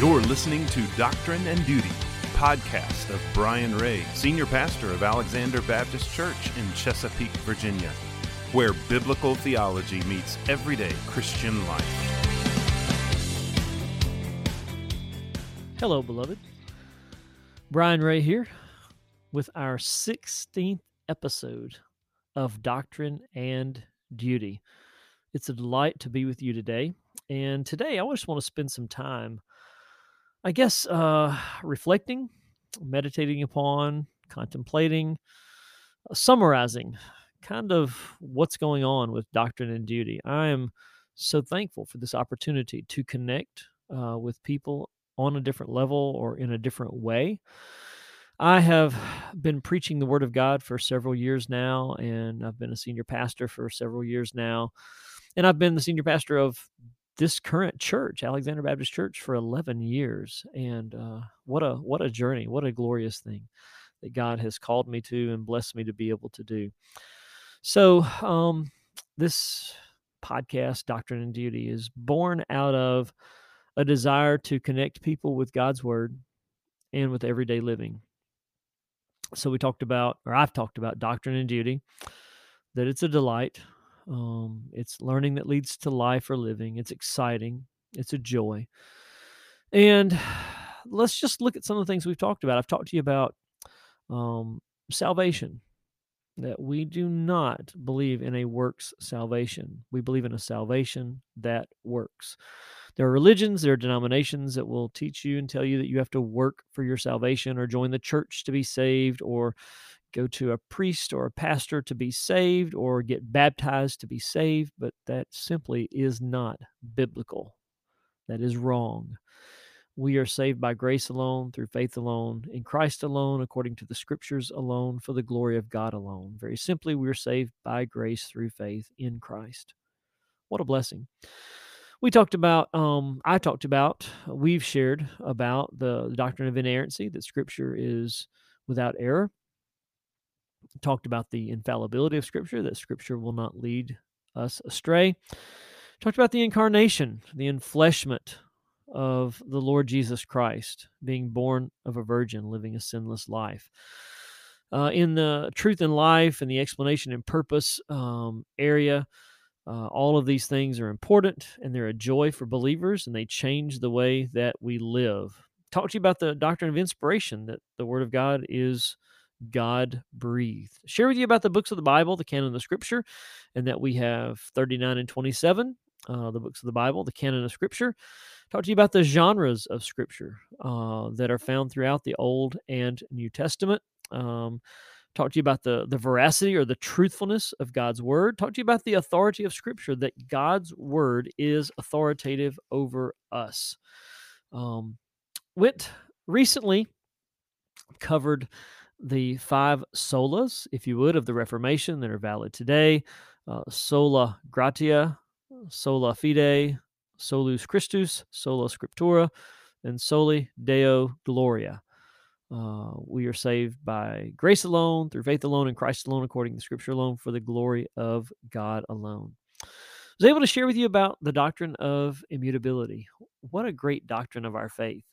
You're listening to Doctrine and Duty, podcast of Brian Ray, senior pastor of Alexander Baptist Church in Chesapeake, Virginia, where biblical theology meets everyday Christian life. Hello, beloved. Brian Ray here with our 16th episode of Doctrine and Duty. It's a delight to be with you today. And today I just want to spend some time I guess uh, reflecting, meditating upon, contemplating, uh, summarizing kind of what's going on with doctrine and duty. I am so thankful for this opportunity to connect uh, with people on a different level or in a different way. I have been preaching the Word of God for several years now, and I've been a senior pastor for several years now. And I've been the senior pastor of this current church, Alexander Baptist Church, for 11 years. And uh, what a what a journey! What a glorious thing that God has called me to and blessed me to be able to do. So, um, this podcast, Doctrine and Duty, is born out of a desire to connect people with God's Word and with everyday living. So, we talked about, or I've talked about doctrine and duty, that it's a delight, um, it's learning that leads to life or living. It's exciting. It's a joy. And let's just look at some of the things we've talked about. I've talked to you about um, salvation, that we do not believe in a works salvation. We believe in a salvation that works. There are religions, there are denominations that will teach you and tell you that you have to work for your salvation or join the church to be saved or go to a priest or a pastor to be saved or get baptized to be saved, but that simply is not biblical. That is wrong. We are saved by grace alone, through faith alone, in Christ alone, according to the scriptures alone, for the glory of God alone. Very simply, we are saved by grace through faith in Christ. What a blessing. We talked about, um, I talked about, we've shared about the doctrine of inerrancy, that scripture is without error talked about the infallibility of Scripture, that Scripture will not lead us astray. Talked about the incarnation, the enfleshment of the Lord Jesus Christ, being born of a virgin, living a sinless life. Uh, in the truth and life and the explanation and purpose um, area, uh, all of these things are important and they're a joy for believers and they change the way that we live. Talk to you about the doctrine of inspiration, that the Word of God is God breathed. Share with you about the books of the Bible, the canon of Scripture, and that we have 39 and 27, uh, the books of the Bible, the canon of Scripture. Talk to you about the genres of Scripture uh, that are found throughout the Old and New Testament. Um, talk to you about the, the veracity or the truthfulness of God's Word. Talk to you about the authority of Scripture, that God's Word is authoritative over us. Um, went recently covered the five solas, if you would, of the Reformation that are valid today uh, sola gratia, sola fide, solus Christus, sola scriptura, and soli deo gloria. Uh, we are saved by grace alone, through faith alone, in Christ alone, according to Scripture alone, for the glory of God alone. I was able to share with you about the doctrine of immutability. What a great doctrine of our faith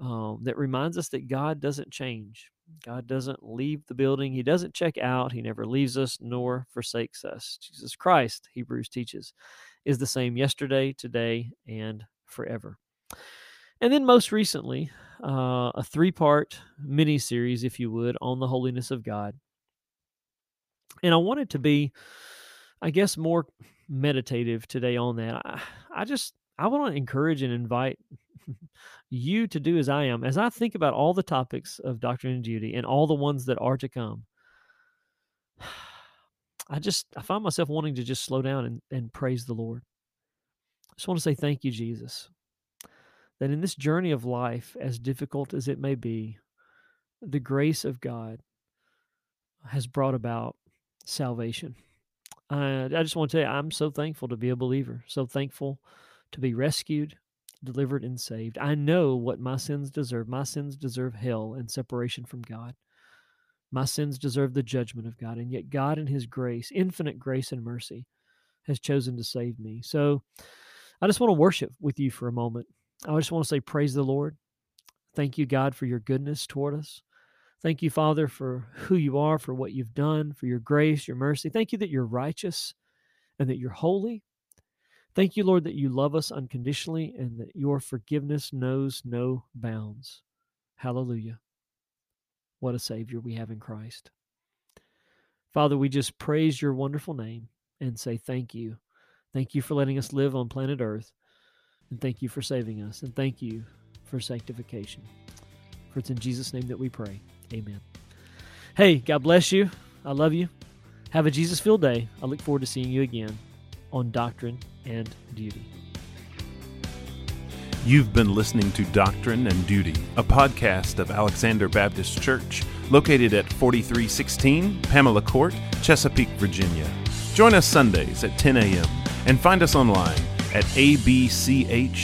um, that reminds us that God doesn't change. God doesn't leave the building. He doesn't check out. He never leaves us nor forsakes us. Jesus Christ, Hebrews teaches, is the same yesterday, today, and forever. And then most recently, uh, a three part mini series, if you would, on the holiness of God. And I wanted to be, I guess, more meditative today on that. I, I just, I want to encourage and invite you to do as I am. As I think about all the topics of doctrine and duty and all the ones that are to come, I just I find myself wanting to just slow down and, and praise the Lord. I just want to say thank you, Jesus. That in this journey of life, as difficult as it may be, the grace of God has brought about salvation. I just want to tell you, I'm so thankful to be a believer, so thankful to be rescued, delivered, and saved. I know what my sins deserve. My sins deserve hell and separation from God. My sins deserve the judgment of God. And yet, God, in His grace, infinite grace and mercy, has chosen to save me. So I just want to worship with you for a moment I just want to say, Praise the Lord. Thank you, God, for your goodness toward us. Thank you, Father, for who you are, for what you've done, for your grace, your mercy. Thank you that you're righteous and that you're holy. Thank you, Lord, that you love us unconditionally and that your forgiveness knows no bounds. Hallelujah. What a Savior we have in Christ. Father, we just praise your wonderful name and say thank you. Thank you for letting us live on planet Earth. And thank you for saving us. And thank you for sanctification. For it's in Jesus' name that we pray. Amen. Hey, God bless you. I love you. Have a Jesus filled day. I look forward to seeing you again on Doctrine and Duty. You've been listening to Doctrine and Duty, a podcast of Alexander Baptist Church, located at 4316 Pamela Court, Chesapeake, Virginia. Join us Sundays at 10 a.m. and find us online at abch.org.